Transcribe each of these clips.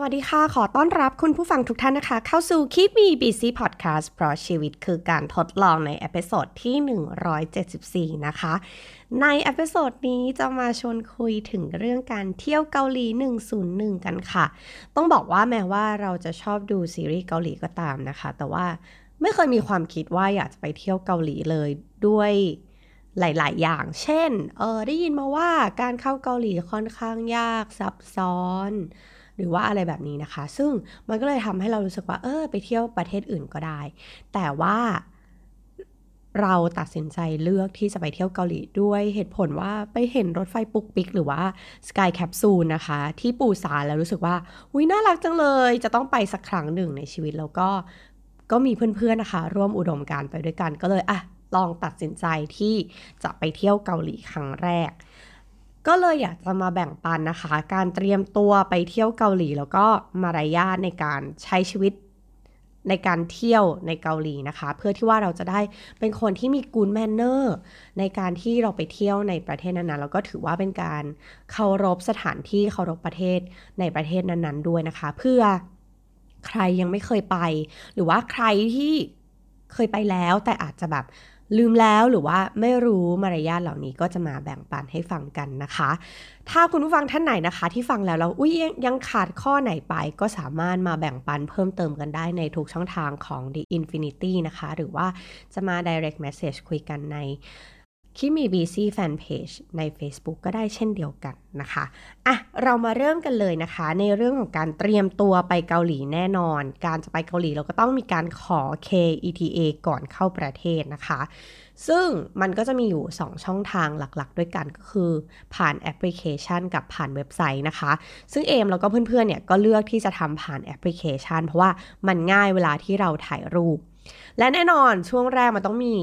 สวัสดีค่ะ ขอต้อนรับคุณผู้ฟังทุกท่านนะคะ เข้าสู่ Keep Me Busy Podcast เพราะชีวิตคือการทดลองใน episode ที่ 174 นะคะ ใน episode นี้จะมาชวนคุยถึงเรื่องการเที่ยวเกาหลี 101 กันค่ะ ต้องบอกว่าแม้ว่าเราจะชอบดูซีรีส์เกาหลีก็ตามนะคะ แต่ว่าไม่เคยมีความคิดว่าอยากจะไปเที่ยวเกาหลีเลยด้วยหลาย ๆ อย่าง เช่น เออได้ยินมาว่าการเข้าเกาหลีค่อนข้างยากซับซ้อน หรือว่าอะไรแบบนี้นะคะ ซึ่งมันก็เลยทำให้เรารู้สึกว่าเออไปเที่ยวประเทศอื่นก็ได้ แต่ว่าเราตัดสินใจเลือกที่จะไปเที่ยวเกาหลีด้วยเหตุผลว่าไปเห็นรถไฟปุกปิกหรือว่าสกายแคปซูลนะคะ ที่ปูซานแล้วรู้สึกว่าวิน่ารักจังเลย จะต้องไปสักครั้งหนึ่งในชีวิตแล้วก็ก็มีเพื่อนๆนะคะ ร่วมอุดมการไปด้วยกันก็เลยอะลองตัดสินใจที่จะไปเที่ยวเกาหลีครั้งแรก ก็เลยอยากจะมาแบ่งปันนะคะ การเตรียมตัวไปเที่ยวเกาหลี แล้วก็มารยาทในการใช้ชีวิตในการเที่ยวในเกาหลีนะคะ เพื่อที่ว่าเราจะได้เป็นคนที่มีกูนแมนเนอร์ในการที่เราไปเที่ยวในประเทศนั้นๆแล้วก็ถือว่าเป็นการเคารพสถานที่เคารพประเทศในประเทศนั้นๆด้วยนะคะ เพื่อใครยังไม่เคยไป หรือว่าใครที่เคยไปแล้วแต่อาจจะแบบ ลืมแล้วหรือว่าไม่รู้มารยาทเหล่านี้ก็จะมาแบ่งปันให้ฟังกันนะคะ ถ้าคุณผู้ฟังท่านไหนนะคะ ที่ฟังแล้วแล้วอุ้ยยังขาดข้อไหนไป ก็สามารถมาแบ่งปันเพิ่มเติมกันได้ในทุกช่องทางของ The Infinity นะคะ หรือว่าจะมา direct message คุยกันใน คิมี BC Fanpage ใน Facebook ก็ได้เช่นเดียวกันนะคะอะเรามาเริ่มกันเลยนะคะ ในเรื่องของการเตรียมตัวไปเกาหลีแน่นอน การจะไปเกาหลีเราก็ต้องมีการขอ KETA ก่อนเข้าประเทศนะคะ ซึ่งมันก็จะมีอยู่ 2 ช่องทางหลักๆ ด้วยกันก็คือผ่านแอปพลิเคชันกับผ่านเว็บไซต์นะคะ ซึ่งเอมแล้วก็เพื่อนๆเนี่ยก็เลือกที่จะทำผ่านแอปพลิเคชัน เพราะว่ามันง่ายเวลาที่เราถ่ายรูป และแน่นอนช่วงแรกมันต้องมี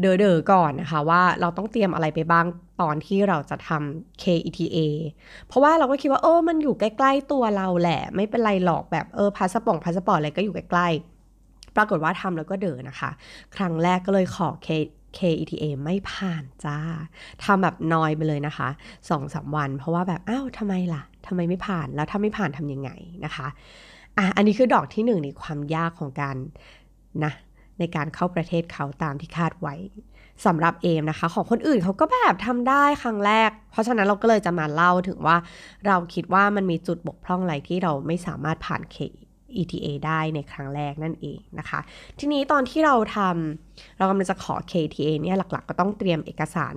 เด๋อๆก่อนนะคะว่าเราต้องเตรียมอะไรไปบ้างตอนที่เราจะทำ KETA เพราะว่าเราก็คิดว่าเออมันอยู่ใกล้ ๆ ตัวเราแหละ ไม่เป็นไรหรอกแบบเออพาสปอร์ตพาสปอร์ตอะไรก็อยู่ใกล้ๆ ปรากฏว่าทำแล้วก็เดอนะคะ ครั้งแรกก็เลยขอ K KETA ไม่ผ่านจ้าทำแบบนอยไปเลยนะคะสองสาวัน เพราะว่าแบบอ้าวทำไมล่ะทำไมไม่ผ่านแล้วถ้าไม่ผ่านทำยังไงนะคะอะอันนี้คือดอกที่หนึ่งในความยากของการนะ ในการเข้าประเทศเขาตามที่คาดไว้สำหรับเอมนะคะ ของคนอื่นเขาก็แบบทำได้ครั้งแรก เพราะฉะนั้นเราก็เลยจะมาเล่าถึงว่า เราคิดว่ามันมีจุดบกพร่องอะไรที่เราไม่สามารถผ่าน K ETA ได้ในครั้งแรกนั่นเองนะคะ ทีนี้ตอนที่เราทำเรากำลังจะขอ KETA เนี่ยหลักๆ ก็ต้องเตรียมเอกสาร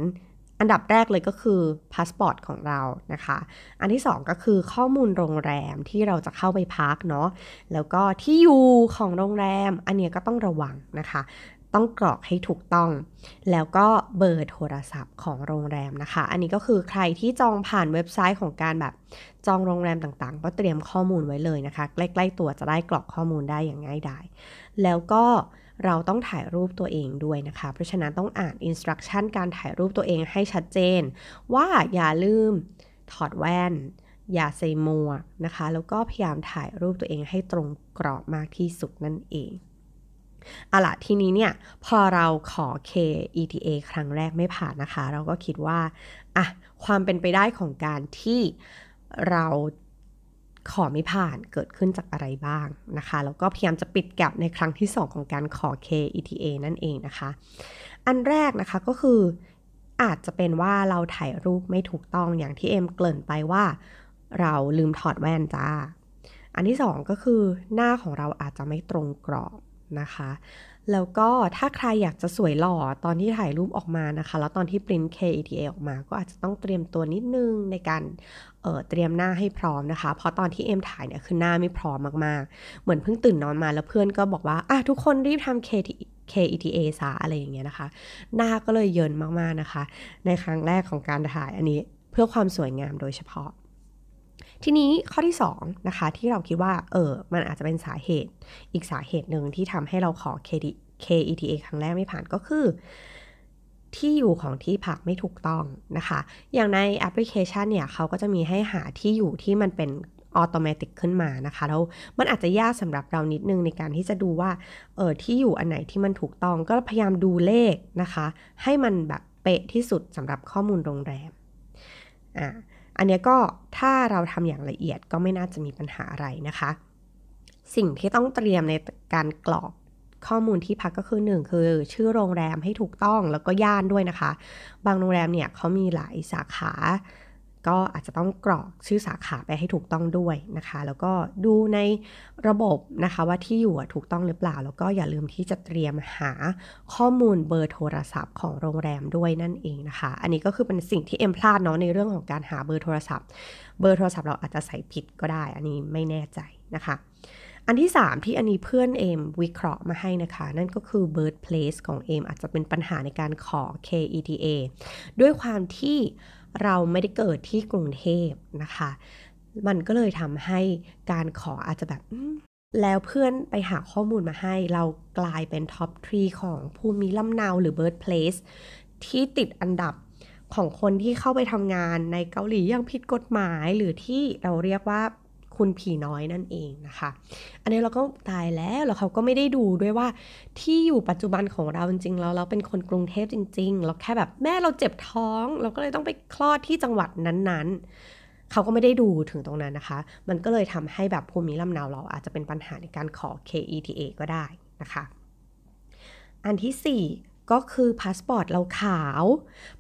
อันดับแรกเลยก็คือพาสปอร์ตของเรานะคะ อันที่ 2 ก็คือข้อมูลโรงแรมที่เราจะเข้าไปพักเนาะ แล้วก็ที่อยู่ของโรงแรม อันนี้ก็ต้องระวังนะคะ ต้องกรอกให้ถูกต้อง แล้วก็เบอร์โทรศัพท์ของโรงแรมนะคะ อันนี้ก็คือใครที่จองผ่านเว็บไซต์ของการแบบจองโรงแรมต่างๆ ก็เตรียมข้อมูลไว้เลยนะคะ ใกล้ๆตัวจะได้กรอกข้อมูลได้อย่างง่ายดาย แล้วก็ เราต้องถ่ายรูปตัวเองด้วยนะคะ เพราะฉะนั้นต้องอ่านอินสตรักชั่นการถ่ายรูปตัวเองให้ชัดเจน ว่าอย่าลืมถอดแว่น อย่าใส่หมวกนะคะ แล้วก็พยายามถ่ายรูปตัวเองให้ตรงกรอบมากที่สุดนั่นเองอะละทีนี้เนี่ย พอเราขอ KETA ครั้งแรกไม่ผ่านนะคะ เราก็คิดว่าอะความเป็นไปได้ของการที่เรา ขอไม่ผ่านเกิดขึ้นจากอะไรบ้างนะคะ แล้วก็พยายามจะปิดแกลบในครั้งที่ 2 ของการขอ KETA นั่นเองนะคะ อันแรกนะคะก็คืออาจจะเป็นว่าเราถ่ายรูปไม่ถูกต้องอย่างที่เอ็มเกริ่นไปว่า เราลืมถอดแว่นจ้า อันที่สองก็คือหน้าของเราอาจจะไม่ตรงกรอบนะคะ แล้วก็ถ้าใครอยากจะสวยหล่อตอนที่ถ่ายรูปออกมานะคะ แล้วตอนที่ปริ้น KETA ออกมา ก็อาจจะต้องเตรียมตัวนิดนึงในการเเตรียมหน้าให้พร้อมนะคะ เพราะตอนที่เอ็มถ่ายเนี่ยคือหน้าไม่พร้อมมากๆ เหมือนเพิ่งตื่นนอนมาแล้วเพื่อนก็บอกว่าอะทุกคนรีบทำ KETA ซะอะไรอย่างเงี้ยนะคะ หน้าก็เลยเยินมากๆนะคะ ในครั้งแรกของการถ่ายอันนี้เพื่อความสวยงามโดยเฉพาะทีนี้ข้อที่2นะคะที่เราคิดว่าเออมันอาจจะเป็นสาเหตุอีกสาเหตุหนึ่งที่ทำให้เราขอ KETA ครั้งแรกไม่ผ่านก็คือ ที่อยู่ของที่พักไม่ถูกต้องนะคะ อย่างในแอปพลิเคชันเนี่ยเขาก็จะมีให้หาที่อยู่ที่มันเป็น automatic ขึ้นมานะคะแล้วมันอาจจะยากสำหรับเรานิดนึงในการที่จะดูว่าเออที่อยู่อันไหนที่มันถูกต้องก็พยายามดูเลขนะคะ ให้มันแบบเป๊ะที่สุดสำหรับข้อมูลโรงแรมอ่าอันนี้ก็ถ้าเราทำอย่างละเอียดก็ไม่น่าจะมีปัญหาอะไรนะคะ สิ่งที่ต้องเตรียมในการกรอก ข้อมูลที่พักก็คือหนึ่งคือ ชื่อโรงแรมให้ถูกต้องแล้วก็ย่านด้วยนะคะ บางโรงแรมเนี่ยเขามีหลายสาขา ก็อาจจะต้องกรอกชื่อสาขาไปให้ถูกต้องด้วยนะคะ แล้วก็ดูในระบบนะคะว่าที่อยู่ถูกต้องหรือเปล่า แล้วก็อย่าลืมที่จะเตรียมหาข้อมูลเบอร์โทรศัพท์ของโรงแรมด้วยนั่นเองนะคะ อันนี้ก็คือเป็นสิ่งที่เอ็มพลาดเนาะในเรื่องของการหาเบอร์โทรศัพท์ เบอร์โทรศัพท์เราอาจจะใส่ผิดก็ได้ อันนี้ไม่แน่ใจนะคะ อันที่ 3 ที่อันนี้เพื่อนเอมวิเคราะห์มาให้นะคะ นั่นก็คือ birthplace ของเอมอาจจะเป็นปัญหาในการขอ KETA ด้วยความที่เราไม่ได้เกิดที่กรุงเทพนะคะ มันก็เลยทำให้การขออาจจะแบบแล้วเพื่อนไปหาข้อมูลมาให้ เรากลายเป็น top three ของภูมิลำเนาหรือ birthplace ที่ติดอันดับของคนที่เข้าไปทำงานในเกาหลีอย่างผิดกฎหมายหรือที่เราเรียกว่า คุณผีน้อยนั่นเองนะคะ อันนี้เราก็ตายแล้วแล้วเขาก็ไม่ได้ดูด้วยว่าที่อยู่ปัจจุบันของเราจริงๆแล้วเราเป็นคนกรุงเทพจริง ๆ เราแค่แบบแม่เราเจ็บท้อง เราก็เลยต้องไปคลอดที่จังหวัดนั้นๆ เขาก็ไม่ได้ดูถึงตรงนั้นนะคะ มันก็เลยทำให้แบบภูมิลำเนาเราอาจจะเป็นปัญหาในการขอ KETA ก็ได้นะคะ อันที่ 4 ก็คือพาสปอร์ตเราขาว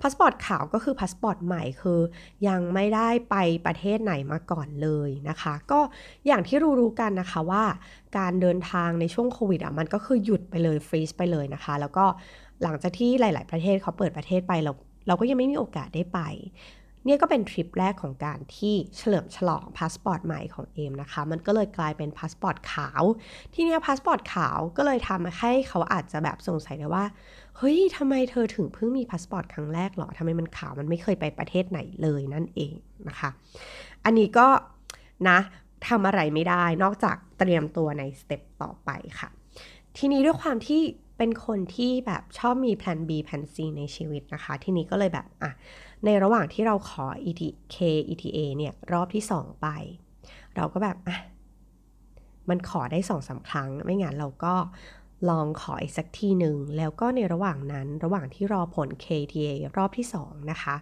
พาสปอร์ตขาวก็คือพาสปอร์ตใหม่คือ ยังไม่ได้ไปประเทศไหนมาก่อนเลยนะคะ ก็อย่างที่รู้ๆกันนะคะว่าการเดินทางในช่วงโควิดอะมันก็คือหยุดไปเลย freeze ไปเลยนะคะ แล้วก็หลังจากที่หลาย ๆ ประเทศเขาเปิดประเทศไปเราเราก็ยังไม่มีโอกาสได้ไป เนี่ยก็เป็นทริปแรกของการที่เฉลิมฉลองพาสปอร์ตใหม่ของเอมนะคะ มันก็เลยกลายเป็นพาสปอร์ตขาว ที่นี่พาสปอร์ตขาวก็เลยทำให้เขาอาจจะแบบสงสัยได้ว่า เฮ้ยทำไมเธอถึงเพิ่งมีพาสปอร์ตครั้งแรกหรอทำไมมันขาวมันไม่เคยไปประเทศไหนเลยนั่นเองนะคะ อันนี้ก็นะทำอะไรไม่ได้นอกจากเตรียมตัวใน step ต่อไปค่ะ ทีนี้ด้วยความที่เป็นคนที่แบบชอบมีแผน B แผน C ในชีวิตนะคะ ทีนี้ก็เลยแบบอะในระหว่างที่เราขอ ET K-ETA เนี่ยรอบที่ 2 ไป เราก็แบบอะมันขอได้สองสาครั้ง ไม่งั้นเราก็ ลองขออีกสักทีหนึ่ง แล้วก็ในระหว่างนั้นระหว่างที่รอผล KTA รอบที่ 2 นะคะ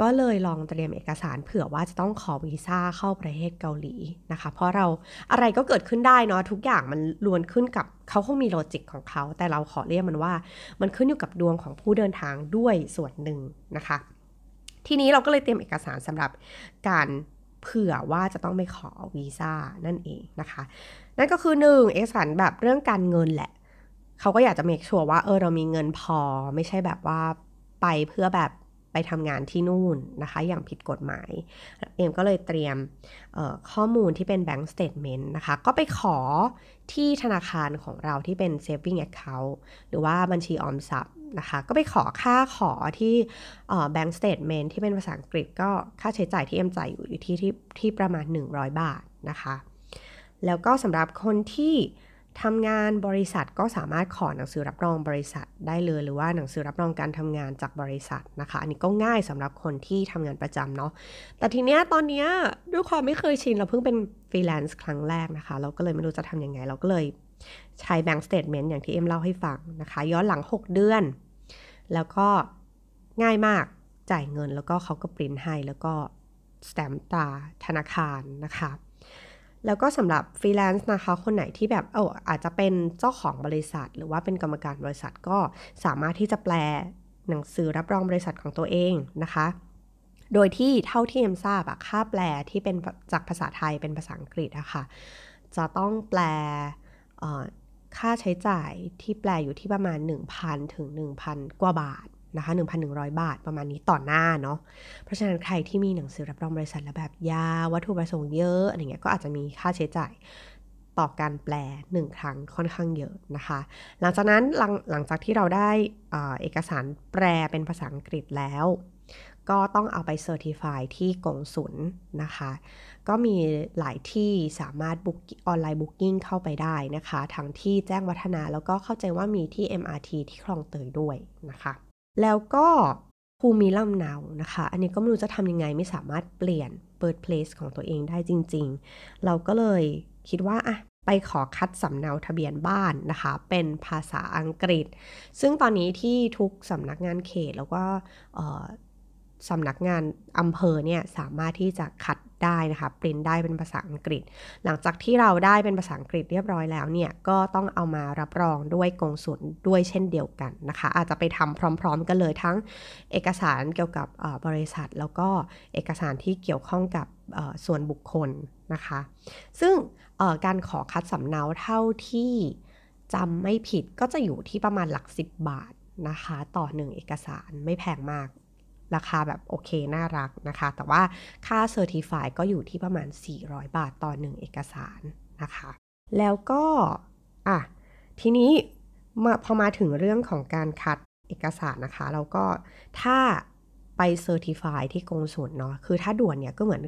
ก็เลยลองเตรียมเอกสารเผื่อว่าจะต้องขอวีซ่าเข้าประเทศเกาหลีนะคะ เพราะเราอะไรก็เกิดขึ้นได้เนาะทุกอย่างมันล้วนขึ้นกับเขาคงมีโลจิกของเขา แต่เราขอเรียกมันว่า มันขึ้นอยู่กับดวงของผู้เดินทางด้วยส่วนหนึ่งนะคะ ทีนี้เราก็เลยเตรียมเอกสารสำหรับการเผื่อว่าจะต้องไปขอวีซ่านั่นเองนะคะ นั่นก็คือหนึ่งเอกสารแบบเรื่องการเงินแหละ เขาก็อยากจะเมคชัวร์ว่าเออเรามีเงินพอ ไม่ใช่แบบว่าไปเพื่อแบบไปทำงานที่นู่นนะคะ อย่างผิดกฎหมาย เอมก็เลยเตรียมข้อมูลที่เป็น Bank Statement นะคะ ก็ไปขอที่ธนาคารของเราที่เป็น Saving Account หรือว่าบัญชีออมทรัพย์นะคะ ก็ไปขอค่าขอที่ Bank Statement ที่เป็นภาษาอังกฤษก็ค่าใช้จ่ายที่เอ็มจ่ายอยู่ที่ที่ที่ประมาณ 100 บาทนะคะ แล้วก็สำหรับคนที่ทำงานบริษัทก็สามารถขอหนังสือรับรองบริษัทได้เลยหรือว่าหนังสือรับรองการทำงานจากบริษัทนะคะ อันนี้ก็ง่ายสำหรับคนที่ทำงานประจำเนาะแต่ทีเนี้ยตอนเนี้ยด้วยความไม่เคยชินเราเพิ่งเป็นฟรีแลนซ์ครั้งแรกนะคะ เราก็เลยไม่รู้จะทำยังไง เราก็เลยใช้ Bank Statement อย่างที่เอ็มเล่าให้ฟังนะคะ ย้อนหลัง 6 เดือน แล้วก็ง่ายมากจ่ายเงินแล้วก็เขาก็ปริ้นให้แล้วก็สแตราธนาคารนะคะ แล้วก็สำหรับฟรีแลนซ์นะคะ คนไหนที่แบบเอออาจจะเป็นเจ้าของบริษัท หรือว่าเป็นกรรมการบริษัทก็สามารถที่จะแปลหนังสือรับรองบริษัทของตัวเองนะคะ โดยที่เท่าที่เอ็มทราบอะค่าแปลที่เป็นจากภาษาไทยเป็นภาษาอังกฤษอะคะ่ะจะต้องแปลค่าใช้จ่ายที่แปลอยู่ที่ประมาณ 1,000 ถึง 1,000 กว่าบาท นะคะ1,100 บาทประมาณนี้ต่อหน้าเนาะเพราะฉะนั้นใครที่มีหนังสือรับรองบริษัทและแบบยาวัตถุประสงค์เยอะอะไรเงี้ยก็อาจจะมีค่าใช้จ่ายต่อการแปลหนึ่งครั้งค่อนข้างเยอะนะคะ หลังจากนั้นหลังหลังจากที่เราได้เอกสารแปลเป็นภาษาอังกฤษแล้ว ก็ต้องเอาไป certify ที่กงสุลนะคะ ก็มีหลายที่สามารถ book online booking เข้าไปได้นะคะ ทั้งที่แจ้งวัฒนะแล้วก็เข้าใจว่ามีที่ MRT ที่คลองเตยด้วยนะคะ แล้วก็ภูมิลำเนานะคะ อันนี้ก็ไม่รู้จะทำยังไงไม่สามารถเปลี่ยน birthplace ของตัวเองได้จริง ๆ เราก็เลยคิดว่าอะไปขอคัดสำเนาทะเบียนบ้านนะคะ เป็นภาษาอังกฤษ ซึ่งตอนนี้ที่ทุกสำนักงานเขตแล้วก็ สำนักงานอำเภอเนี่ยสามารถที่จะคัดได้นะคะปริ้นได้เป็นภาษาอังกฤษ หลังจากที่เราได้เป็นภาษาอังกฤษเรียบร้อยแล้วเนี่ยก็ต้องเอามารับรองด้วยกงสุลด้วยเช่นเดียวกันนะคะ อาจจะไปทำพร้อม ๆ กันเลยทั้งเอกสารเกี่ยวกับบริษัท แล้วก็เอกสารที่เกี่ยวข้องกับส่วนบุคคลนะคะ ซึ่งการขอคัดสำเนาเท่าที่จำไม่ผิดก็จะอยู่ที่ประมาณหลัก 10 บาทนะคะ ต่อหนึ่งเอกสารไม่แพงมาก ราคาแบบโอเค น่ารักนะคะ แต่ว่าค่า certify ก็อยู่ที่ประมาณ 400 บาทต่อหนึ่งเอกสารนะคะ แล้วก็อะทีนี้มาพอมาถึงเรื่องของการคัดเอกสารนะคะเราก็ถ้าไป certify ที่กงสุลเนาะคือถ้าด่วนเนี่ยก็เหมือน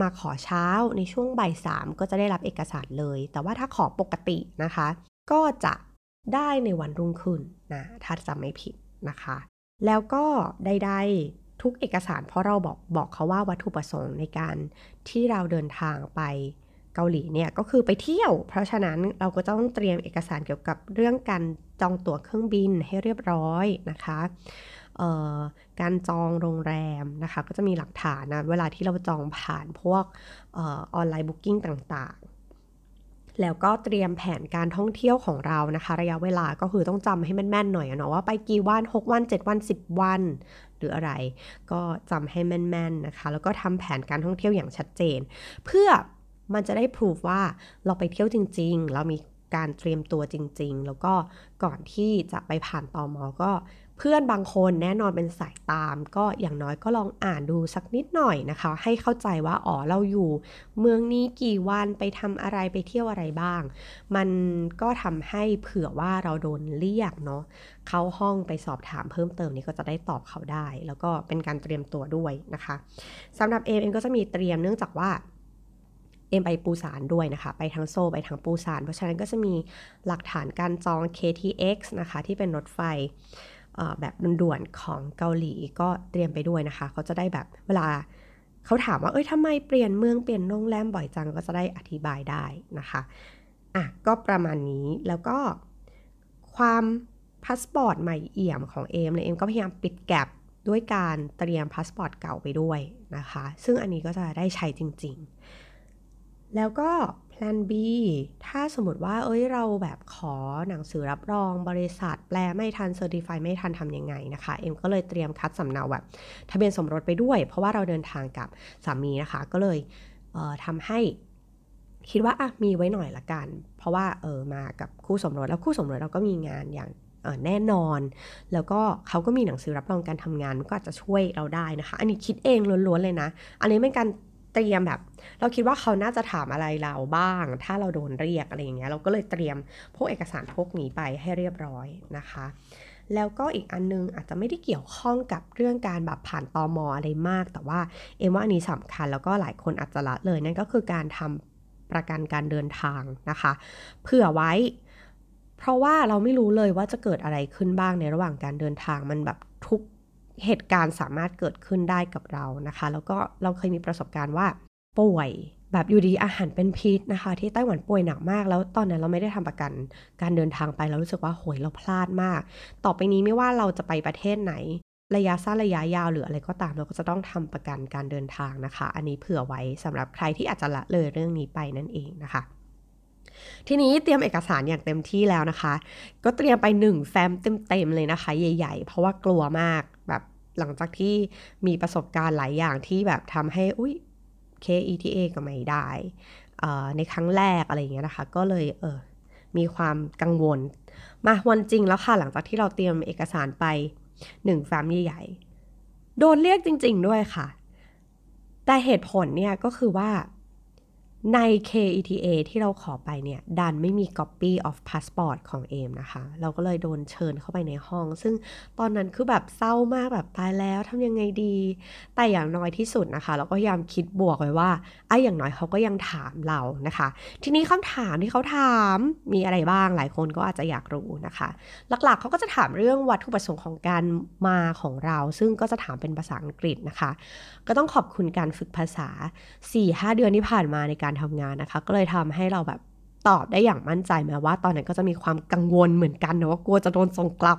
มาขอเช้าในช่วงบ่ายสามก็จะได้รับเอกสารเลย แต่ว่าถ้าขอปกตินะคะ ก็จะได้ในวันรุ่งขึ้นนะถ้าจำไม่ผิดนะคะ แล้วก็ใด ๆ ทุกเอกสารเพราะเราบอกบอกเขาว่าวัตถุประสงค์ในการที่เราเดินทางไปเกาหลีเนี่ยก็คือไปเที่ยว เพราะฉะนั้นเราก็ต้องเตรียมเอกสารเกี่ยวกับเรื่องการจองตั๋วเครื่องบินให้เรียบร้อยนะคะการจองโรงแรมนะคะก็จะมีหลักฐานนะเวลาที่เราจองผ่านพวกออนไลน์บุ๊กิ้งต่าง แล้วก็เตรียมแผนการท่องเที่ยวของเรานะคะ ระยะเวลาก็คือต้องจำให้แม่นๆหน่อยเนาะว่าไปกี่วัน 6 วัน 7 วัน 10 วัน หรืออะไร ก็จำให้แม่นๆนะคะ แล้วก็ทำแผนการท่องเที่ยวอย่างชัดเจน เพื่อมันจะได้พิสูจว่าเราไปเที่ยวจริง ๆ เรามีการเตรียมตัวจริง ๆ แล้วก็ก่อนที่จะไปผ่านตอมอก็ เพื่อนบางคนแน่นอนเป็นสายตาม ก็อย่างน้อยก็ลองอ่านดูสักนิดหน่อยนะคะ ให้เข้าใจว่าอ๋อเราอยู่ เมืองนี้กี่วันไปทำอะไรไปเที่ยวอะไรบ้าง มันก็ทำให้เผื่อว่าเราโดนเรียกเนาะเข้าห้องไปสอบถามเพิ่มเติมนี่ก็จะได้ตอบเขาได้ แล้วก็เป็นการเตรียมตัวด้วยนะคะสำหรับเอมเองก็จะมีเตรียมเนื่องจากว่าเอ็มไปปูสารด้วยนะคะ ไปทั้งโซไปทั้งปูสาร เพราะฉะนั้นก็จะมีหลักฐานการจอง KTX นะคะ ที่เป็นรถไฟ แบบด่วนๆของเกาหลีก็เตรียมไปด้วยนะคะ เขาจะได้แบบเวลาเขาถามว่าเอ้ยทำไมเปลี่ยนเมืองเปลี่ยนโรงแรมบ่อยจังก็จะได้อธิบายได้นะคะอะก็ประมาณนี้แล้วก็ความพาสปอร์ตใหม่เอี่ยมของเอมเลยเอมก็พยายามปิด gap ด้วยการเตรียมพาสปอร์ตเก่าไปด้วยนะคะ ซึ่งอันนี้ก็จะได้ใช้จริงๆ แล้วก็ plan B ถ้าสมมติว่าเอ้ยเราแบบขอหนังสือรับรองบริษัท แปลไม่ทันเซอร์ติฟายไม่ทันทำยังไงนะคะ เอ็มก็เลยเตรียมคัดสำเนาแบบทะเบียนสมรสไปด้วย เพราะว่าเราเดินทางกับสามีนะคะ ก็เลยเทำให้คิดว่าอะมีไว้หน่อยละกัน เพราะว่าเออมากับคู่สมรสแล้วคู่สมรสเราก็มีงานอย่างแน่นอน แล้วก็เขาก็มีหนังสือรับรองการทำงานก็อาจจะช่วยเราได้นะคะ อันนี้คิดเองล้วนๆเลยนะ อันนี้เป็นการ เตรียมแบบ เราคิดว่าเขาน่าจะถามอะไรเราบ้าง ถ้าเราโดนเรียกอะไรอย่างเงี้ยเราก็เลยเตรียมพวกเอกสารพวกนี้ไปให้เรียบร้อยนะคะ แล้วก็อีกอันนึงอาจจะไม่ได้เกี่ยวข้องกับเรื่องการแบบผ่านตอมออะไรมาก แต่ว่าเอ็มว่าอันนี้สำคัญแล้วก็หลายคนอาจจะละเลยนั่นก็คือการทำประกันการเดินทางนะคะเผื่อไว้ เพราะว่าเราไม่รู้เลยว่าจะเกิดอะไรขึ้นบ้างในระหว่างการเดินทางมันแบบทุก เหตุการณ์สามารถเกิดขึ้นได้กับเรานะคะ แล้วก็เราเคยมีประสบการณ์ว่าป่วยแบบอยู่ดีอาหารเป็นพิษนะคะ ที่ไต้หวันป่วยหนักมาก แล้วตอนนั้นเราไม่ได้ทำประกันการเดินทางไปเรารู้สึกว่าโหยเราพลาดมาก ต่อไปนี้ไม่ว่าเราจะไปประเทศไหน ระยะสั้นระยะยาวหรืออะไรก็ตามเราก็จะต้องทำประกันการเดินทางนะคะ อันนี้เผื่อไว้สำหรับใครที่อาจจะละเลยเรื่องนี้ไปนั่นเองนะคะทีนี้เตรียมเอกสารอย่างเต็มที่แล้วนะคะ ก็เตรียมไปหนึ่งแฟ้มเต็มๆเลยนะคะ ใหญ่ ๆ เพราะว่ากลัวมาก หลังจากที่มีประสบการณ์หลายอย่างที่แบบทำให้อุ้ย KETA ก็ไม่ได้ในครั้งแรกอะไรอย่างเงี้ยนะคะ ก็เลยเออมีความกังวล มาวันจริงแล้วค่ะ หลังจากที่เราเตรียมเอกสารไปหนึ่งแฟ้มใหญ่ๆโดนเรียกจริง ๆ ด้วยค่ะ แต่เหตุผลเนี่ยก็คือว่า ใน KETA ที่เราขอไปเนี่ย ดันไม่มี copy of passport ของเอมนะคะ เราก็เลยโดนเชิญเข้าไปในห้อง ซึ่งตอนนั้นคือแบบเศร้ามากแบบตายแล้วทำยังไงดี แต่อย่างน้อยที่สุดนะคะ เราก็พยายามคิดบวกไว้ว่าไอ้อย่างน้อยเขาก็ยังถามเรานะคะ ทีนี้คำถามที่เขาถามมีอะไรบ้างหลายคนก็อาจจะอยากรู้นะคะ หลักๆเขาก็จะถามเรื่องวัตถุประสงค์ของการมาของเรา ซึ่งก็จะถามเป็นภาษาอังกฤษนะคะ ก็ต้องขอบคุณการฝึกภาษา 4-5 เดือนที่ผ่านมาในการทำงานนะคะ ก็เลยทำให้เราแบบตอบได้อย่างมั่นใจแม้ว่า ตอนนั้นก็จะมีความกังวลเหมือนกันนะว่ากลัวจะโดนส่งกลับ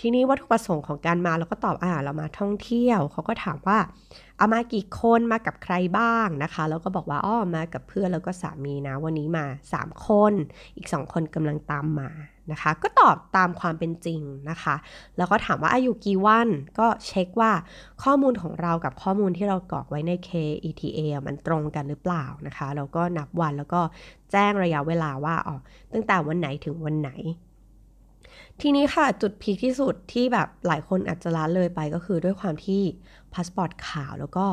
ทีนี้วัตถุประสงค์ของการมาเราก็ตอบอ่าเรามาท่องเที่ยว เขาก็ถามว่าเอามากี่คนมากับใครบ้างนะคะ แล้วก็บอกว่าอ้อมากับเพื่อนแล้วก็สามีนะ วันนี้มา 3 คน อีก 2 คนกำลังตามมานะคะ ก็ตอบตามความเป็นจริงนะคะ แล้วก็ถามว่าอายุกี่วันก็เช็คว่าข้อมูลของเรากับข้อมูลที่เรากรอกไว้ใน KETA มันตรงกันหรือเปล่านะคะ แล้วก็นับวันแล้วก็แจ้งระยะเวลาว่าอ๋อตั้งแต่วันไหนถึงวันไหน ทีนี้ค่ะจุด peak ที่สุดที่แบบหลายคนอาจจะละเลยไปก็คือด้วยความที่พาสปอร์ตขาวแล้วก็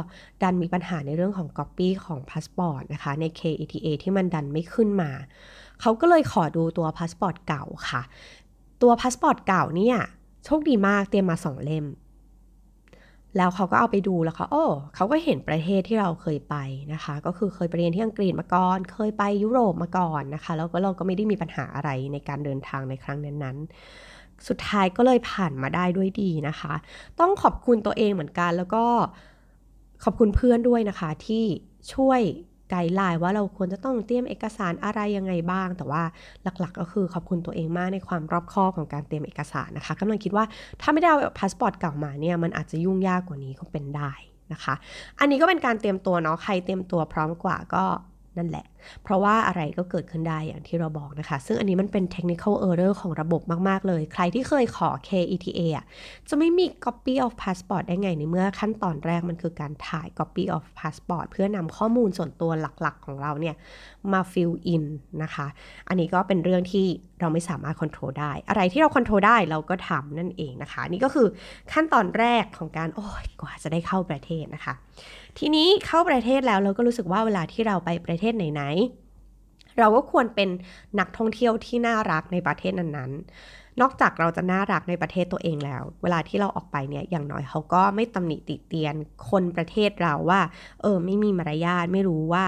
ดันมีปัญหาในเรื่องของก๊อปปี้ของพาสปอร์ตนะคะใน KETA ที่มันดันไม่ขึ้นมา เขาก็เลยขอดูตัวพาสปอร์ตเก่าค่ะ ตัวพาสปอร์ตเก่าเนี่ยโชคดีมากเตรียมมาสองเล่ม แล้วเขาก็เอาไปดูแล้วเขาโอ้เขาก็เห็นประเทศที่เราเคยไปนะคะ ก็คือเคยไปเรียนที่อังกฤษมาก่อน เคยไปยุโรปมาก่อนนะคะ แล้วก็เราก็ไม่ได้มีปัญหาอะไรในการเดินทางในครั้งนั้นๆ สุดท้ายก็เลยผ่านมาได้ด้วยดีนะคะ ต้องขอบคุณตัวเองเหมือนกันแล้วก็ขอบคุณเพื่อนด้วยนะคะที่ช่วย guideline ว่าเราควรจะต้องเตรียมเอกสารอะไรยังไงบ้าง แต่ว่าหลักๆ ก็คือขอบคุณตัวเองมากในความรอบคอบของการเตรียมเอกสารนะคะกำลังคิดว่าถ้าไม่ได้เอาพาสปอร์ตเก่ามาเนี่ยมันอาจจะยุ่งยากกว่านี้ก็เป็นได้นะคะ อันนี้ก็เป็นการเตรียมตัวเนาะใครเตรียมตัวพร้อมกว่าก็ นั่นแหละ เพราะว่าอะไรก็เกิดขึ้นได้อย่างที่เราบอกนะคะ ซึ่งอันนี้มันเป็น technical error ของระบบมาก ๆ เลย ใครที่เคยขอ KETA อะจะไม่มี copy of passport ได้ไงในเมื่อขั้นตอนแรกมันคือการถ่าย copy of passport เพื่อนำข้อมูลส่วนตัวหลักๆ ของเราเนี่ยมา fill in นะคะ อันนี้ก็เป็นเรื่องที่เราไม่สามารถควบคุมได้ อะไรที่เราควบคุมได้เราก็ทำนั่นเองนะคะ นี่ก็คือขั้นตอนแรกของการโอ้ยกว่าจะได้เข้าประเทศนะคะ ทีนี้เข้าประเทศแล้วเราก็รู้สึกว่าเวลาที่เราไปประเทศไหนๆ เราก็ควรเป็นนักท่องเที่ยวที่น่ารักในประเทศนั้นๆ นอกจากเราจะน่ารักในประเทศตัวเองแล้ว เวลาที่เราออกไปเนี่ยอย่างน้อยเขาก็ไม่ตำหนิติเตียนคนประเทศเราว่า เออไม่มีมารยาทไม่รู้ว่า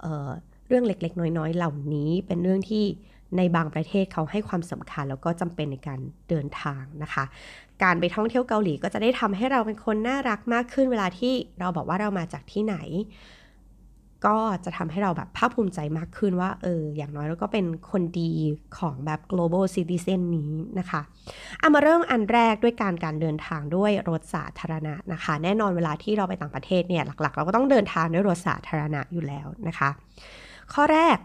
เออเรื่องเล็กๆ น้อยๆ เหล่านี้เป็นเรื่องที่ ในบางประเทศเขาให้ความสำคัญแล้วก็จำเป็นในการเดินทางนะคะ การไปท่องเที่ยวเกาหลีก็จะได้ทำให้เราเป็นคนน่ารักมากขึ้นเวลาที่เราบอกว่าเรามาจากที่ไหน ก็จะทำให้เราแบบภาคภูมิใจมากขึ้นว่าเอออย่างน้อยเราก็เป็นคนดีของแบบ global citizen นี้นะคะเอามาเริ่มอันแรกด้วยการการเดินทางด้วยรถสาธารณะนะคะ แน่นอนเวลาที่เราไปต่างประเทศเนี่ยหลักๆ เราก็ต้องเดินทางด้วยรถสาธารณะอยู่แล้วนะคะ ข้อแรก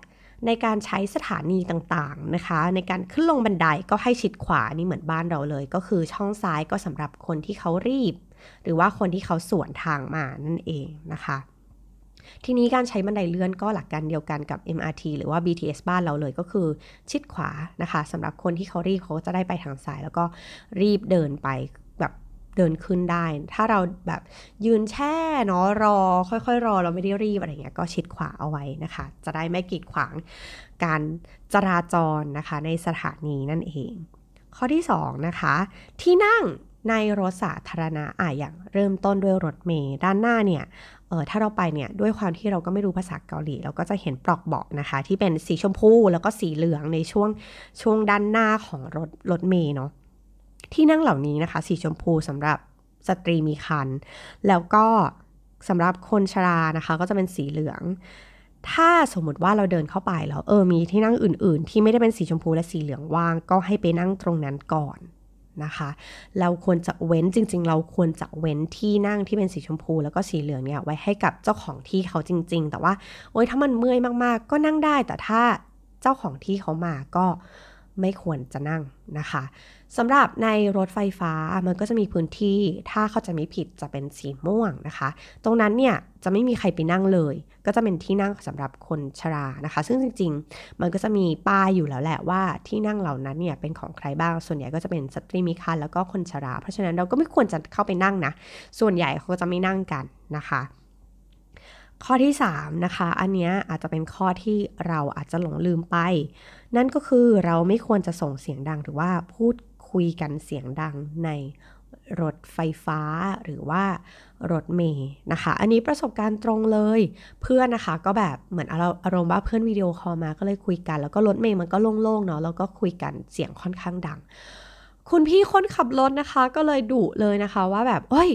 ในการใช้สถานีต่างๆนะคะ ในการขึ้นลงบันไดก็ให้ชิดขวานี่เหมือนบ้านเราเลย ก็คือช่องซ้ายก็สำหรับคนที่เขารีบ หรือว่าคนที่เขาสวนทางมานั่นเองนะคะทีนี้การใช้บันไดเลื่อนก็หลักการเดียวกันกับ MRT หรือว่า BTS บ้านเราเลยก็คือชิดขวานะคะสำหรับคนที่เขารีบเขาจะได้ไปทางซ้าย แล้วก็รีบเดินไป เดินขึ้นได้ ถ้าเราแบบยืนแช่เนาะรอ ค่อยๆ รอเราไม่ได้รีบอะไรเงี้ยก็ชิดขวาเอาไว้นะคะ จะได้ไม่กีดขวางการจราจรนะคะ ในสถานีนั่นเอง ข้อที่2นะคะที่นั่งในรถสาธารณะอะอย่างเริ่มต้นด้วยรถเมล์ด้านหน้าเนี่ยเออถ้าเราไปเนี่ยด้วยความที่เราก็ไม่รู้ภาษาเกาหลี เราก็จะเห็นปลอกเบาะนะคะ ที่เป็นสีชมพูแล้วก็สีเหลืองในช่วงช่วงด้านหน้าของรถรถเมล์เนาะ ที่นั่งเหล่านี้นะคะ สีชมพูสำหรับสตรีมีคันแล้วก็สำหรับคนชรานะคะ ก็จะเป็นสีเหลือง ถ้าสมมติว่าเราเดินเข้าไปแล้วเออมีที่นั่งอื่น ๆ ที่ไม่ได้เป็นสีชมพูและสีเหลืองว่าง ก็ให้ไปนั่งตรงนั้นก่อนนะคะ เราควรจะเว้นจริง ๆ เราควรจะเว้นที่นั่งที่เป็นสีชมพู แล้วก็สีเหลืองเนี่ยไว้ให้กับเจ้าของที่เขาจริง ๆ แต่ว่าโอ๊ยถ้ามันเมื่อยมากๆ ก็นั่งได้แต่ถ้าเจ้าของที่เขามาก็ ไม่ควรจะนั่งนะคะสำหรับในรถไฟฟ้ามันก็จะมีพื้นที่ถ้าเขาจะไม่ผิดจะเป็นสีม่วงนะคะ ตรงนั้นเนี่ยจะไม่มีใครไปนั่งเลย ก็จะเป็นที่นั่งสำหรับคนชรานะคะ ซึ่งจริง ๆ มันก็จะมีป้ายอยู่แล้วแหละว่าที่นั่งเหล่านั้นเนี่ยเป็นของใครบ้างส่วนใหญ่ก็จะเป็นสตรีมีคันแล้วก็คนชรา เพราะฉะนั้นเราก็ไม่ควรจะเข้าไปนั่งนะส่วนใหญ่เขาจะไม่นั่งกันนะคะ ข้อที่3นะคะ อันนี้อาจจะเป็นข้อที่เราอาจจะหลงลืมไป นั่นก็คือเราไม่ควรจะส่งเสียงดังหรือว่าพูดคุยกันเสียงดังในรถไฟฟ้าหรือว่ารถเมย์นะคะ อันนี้ประสบการณ์ตรงเลย เพื่อนนะคะก็แบบเหมือนอารมณ์ว่าเพื่อน video call มาก็เลยคุยกัน แล้วก็รถเมย์มันก็โล่งๆเนาะแล้วก็คุยกันเสียงค่อนข้างดัง คุณพี่คนขับรถนะคะ ก็เลยดุเลยนะคะว่าแบบเอ้ย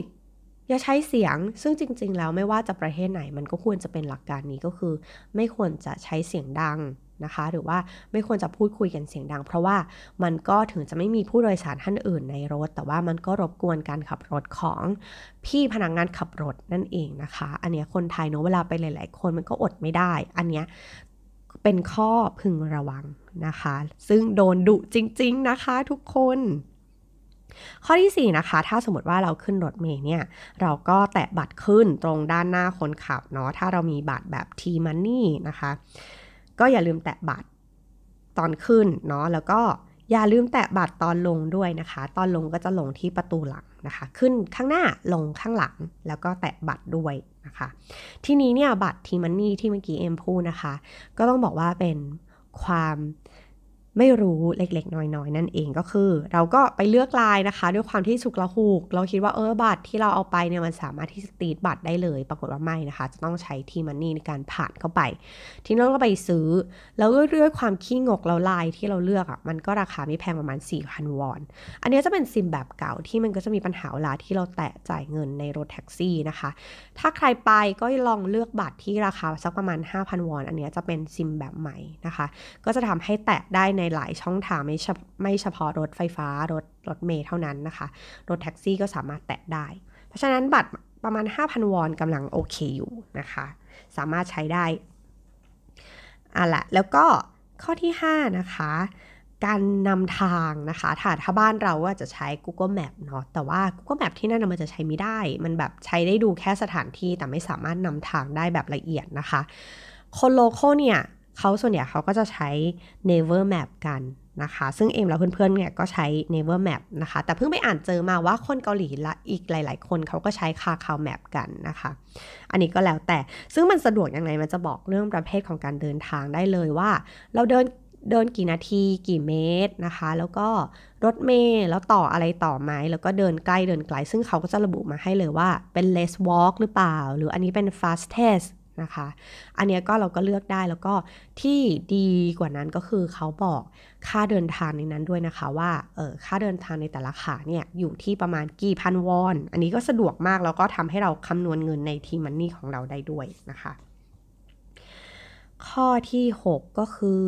อย่าใช้เสียง ซึ่งจริง ๆ แล้วไม่ว่าจะประเทศไหนมันก็ควรจะเป็นหลักการนี้ก็คือ ไม่ควรจะใช้เสียงดังนะคะ หรือว่าไม่ควรจะพูดคุยกันเสียงดัง เพราะว่ามันก็ถึงจะไม่มีผู้โดยสารท่านอื่นในรถ แต่ว่ามันก็รบกวนการขับรถของพี่พนักงงานขับรถนั่นเองนะคะ อันนี้คนไทยเนาะเวลาไปหลาย ๆ คนมันก็อดไม่ได้ อันเนี้ยเป็นข้อพึงระวังนะคะ ซึ่งโดนดุจริง ๆ นะคะทุกคน ข้อที่4นะคะถ้าสมมติว่าเราขึ้นรถเมล์เนี่ยเราก็แตะบัตรขึ้นตรงด้านหน้าคนขับเนาะถ้าเรามีบัตรแบบ T-Money นะคะ ก็อย่าลืมแตะบัตรตอนขึ้นเนาะแล้วก็อย่าลืมแตะบัตรตอนลงด้วยนะคะ ตอนลงก็จะลงที่ประตูหลังนะคะ ขึ้นข้างหน้าลงข้างหลังแล้วก็แตะบัตรด้วยนะคะ ทีนี้เนี่ยบัตรทีมันนี่ที่เมื่อกี้เอ็มพูดนะคะ ก็ต้องบอกว่าเป็นความ ไม่รู้เล็กๆ น้อยๆ นั่นเองก็คือ เราก็ไปเลือกลายนะคะ ด้วยความที่สุกละหูก เราคิดว่าเออบัตรที่เราเอาไปเนี่ยมันสามารถที่จะตีดบัตรได้เลย ปรากฏว่าไม่นะคะ จะต้องใช้ทีมันนี่ในการผ่านเข้าไป ทีนี้เราก็ไปซื้อ แล้วด้วยความขี้งกเราลายที่เราเลือกอะ่ะมันก็ราคาไม่แพงประมาณ 4,000 วอน อันนี้จะเป็นซิมแบบเก่าที่มันก็จะมีปัญหาเวลาที่เราแตะจ่ายเงินในรถแท็กซี่นะคะ ถ้าใครไปก็ลองเลือกบัตรที่ราคาสักประมาณ 5,000 วอน อันนี้จะเป็นซิมแบบใหม่นะคะ ก็จะทำให้แตะได้ในหลายช่องทางไม่ไม่เฉพาะรถไฟฟ้ารถรถเมล์เท่านั้นนะคะ รถแท็กซี่ก็สามารถแตะได้ เพราะฉะนั้นบัตรประมาณ 5,000 วอนกำลังโอเคอยู่นะคะ สามารถใช้ได้อะละแล้วก็ข้อที่ 5 นะคะ การนำทางนะคะถ้าถ้าบ้านเราว่าจะใช้ Google Map เนาะแต่ว่า Google Map ที่นั่นมันจะใช้ไม่ได้ มันแบบใช้ได้ดูแค่สถานที่แต่ไม่สามารถนำทางได้แบบละเอียดนะคะ คน local เนี่ย เขาส่วนใหญ่เขาก็จะใช้ Naver Map กันนะคะ ซึ่งเอ็มและเพื่อนๆเนี่ยก็ใช้ Naver Map นะคะ แต่เพิ่งไปอ่านเจอมาว่าคนเกาหลีและอีกหลาย ๆ คนเขาก็ใช้ Kakao Map กันนะคะ อันนี้ก็แล้วแต่ ซึ่งมันสะดวกยังไงมันจะบอกเรื่องประเภทของการเดินทางได้เลยว่า เราเดินเดินกี่นาทีกี่เมตรนะคะ แล้วก็รถเมล์แล้วต่ออะไรต่อไหมแล้วก็เดินใกล้เดินไกล ซึ่งเขาก็จะระบุมาให้เลยว่าเป็น less walk หรือเปล่า หรืออันนี้เป็น fastest นะคะ อันนี้ก็เราก็เลือกได้แล้วก็ที่ดีกว่านั้นก็คือเขาบอกค่าเดินทางในนั้นด้วยนะคะว่าเออค่าเดินทางในแต่ละขาเนี่ยอยู่ที่ประมาณกี่พันวอน อันนี้ก็สะดวกมากแล้วก็ทำให้เราคำนวณเงินในทีมันนี่ของเราได้ด้วยนะคะ ข้อที่ 6 ก็คือ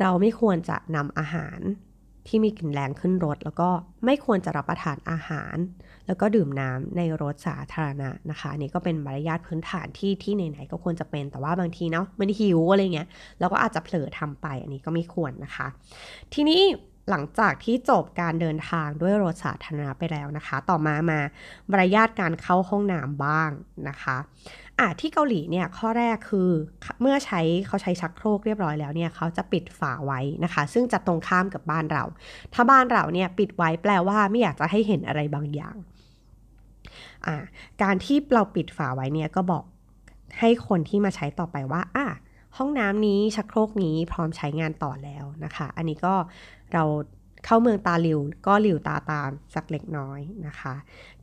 เราไม่ควรจะนำอาหารที่มีกลิ่นแรงขึ้นรถ แล้วก็ไม่ควรจะรับประทานอาหาร แล้วก็ดื่มน้ำในรถสาธารณะนะคะนี่ก็เป็นมารยาทพื้นฐานที่ที่ไหนๆก็ควรจะเป็นแต่ว่าบางทีเนาะมันหิวอะไรเงี้ยเราก็อาจจะเผลอทำไปอันนี้ก็ไม่ควรนะคะ ทีนี้หลังจากที่จบการเดินทางด้วยรถสาธารณะไปแล้วนะคะ ต่อมามามารยาทการเข้าห้องน้ำบ้างนะคะอะที่เกาหลีเนี่ยข้อแรกคือเมื่อใช้เขาใช้ชักโครกเรียบร้อยแล้วเนี่ยเขาจะปิดฝาไว้นะคะ ซึ่งจะตรงข้ามกับบ้านเรา ถ้าบ้านเราเนี่ยปิดไว้แปลว่าไม่อยากจะให้เห็นอะไรบางอย่าง การที่เราปิดฝาไว้เนี่ยก็บอกให้คนที่มาใช้ต่อไปว่าอะห้องน้ำนี้ชักโครกนี้พร้อมใช้งานต่อแล้วนะคะ อันนี้ก็เราเข้าเมืองตาหลิวก็หลิวตาตามสักเล็กน้อยนะคะ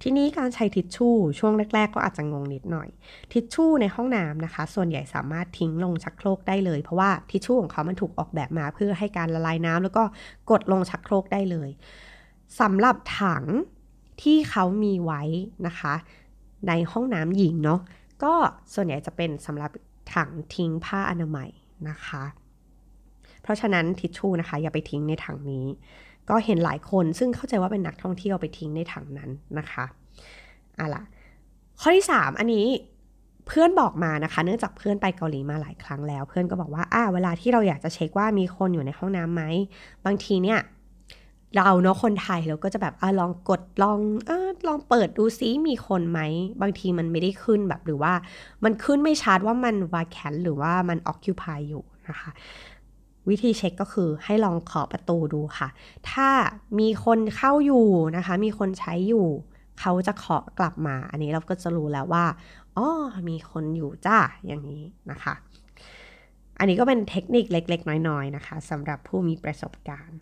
ทีนี้การใช้ทิชชู่ช่วงแรก ๆ ก็อาจจะงงนิดหน่อย ทิชชู่ในห้องน้ำนะคะ ส่วนใหญ่สามารถทิ้งลงชักโครกได้เลย เพราะว่าทิชชู่ของเขามันถูกออกแบบมาเพื่อให้การละลายน้ำแล้วก็กดลงชักโครกได้เลยสำหรับถัง ที่เขามีไว้นะคะ ในห้องน้ำหญิงเนาะก็ส่วนใหญ่จะเป็นสำหรับถังทิ้งผ้าอนามัยนะคะ เพราะฉะนั้นทิชชู่นะคะอย่าไปทิ้งในถังนี้ ก็เห็นหลายคนซึ่งเข้าใจว่าเป็นนักท่องเที่ยวไปทิ้งในถังนั้นนะคะอะล่ะข้อที่ 3 อันนี้เพื่อนบอกมานะคะ เนื่องจากเพื่อนไปเกาหลีมาหลายครั้งแล้ว เพื่อนก็บอกว่าอ่าเวลาที่เราอยากจะเช็คว่ามีคนอยู่ในห้องน้ำไหมบางทีเนี่ย เราเนาะคนไทยเราก็จะแบบอลองกดลองอลองเปิดดูซิมีคนไหม บางทีมันไม่ได้ขึ้นแบบหรือว่า มันขึ้นไม่ชัดว่ามันวาแคนหรือว่ามันออคิวพอยู่นะคะ วิธีเช็คก็คือให้ลองเคาะประตูดูค่ะ ถ้ามีคนเข้าอยู่นะคะ มีคนใช้อยู่ เขาจะเคาะกลับมา อันนี้เราก็จะรู้แล้วว่าอ๋อมีคนอยู่จ้าอย่างนี้นะคะ อันนี้ก็เป็นเทคนิคเล็ก ๆ น้อย ๆ นะคะสำหรับผู้มีประสบการณ์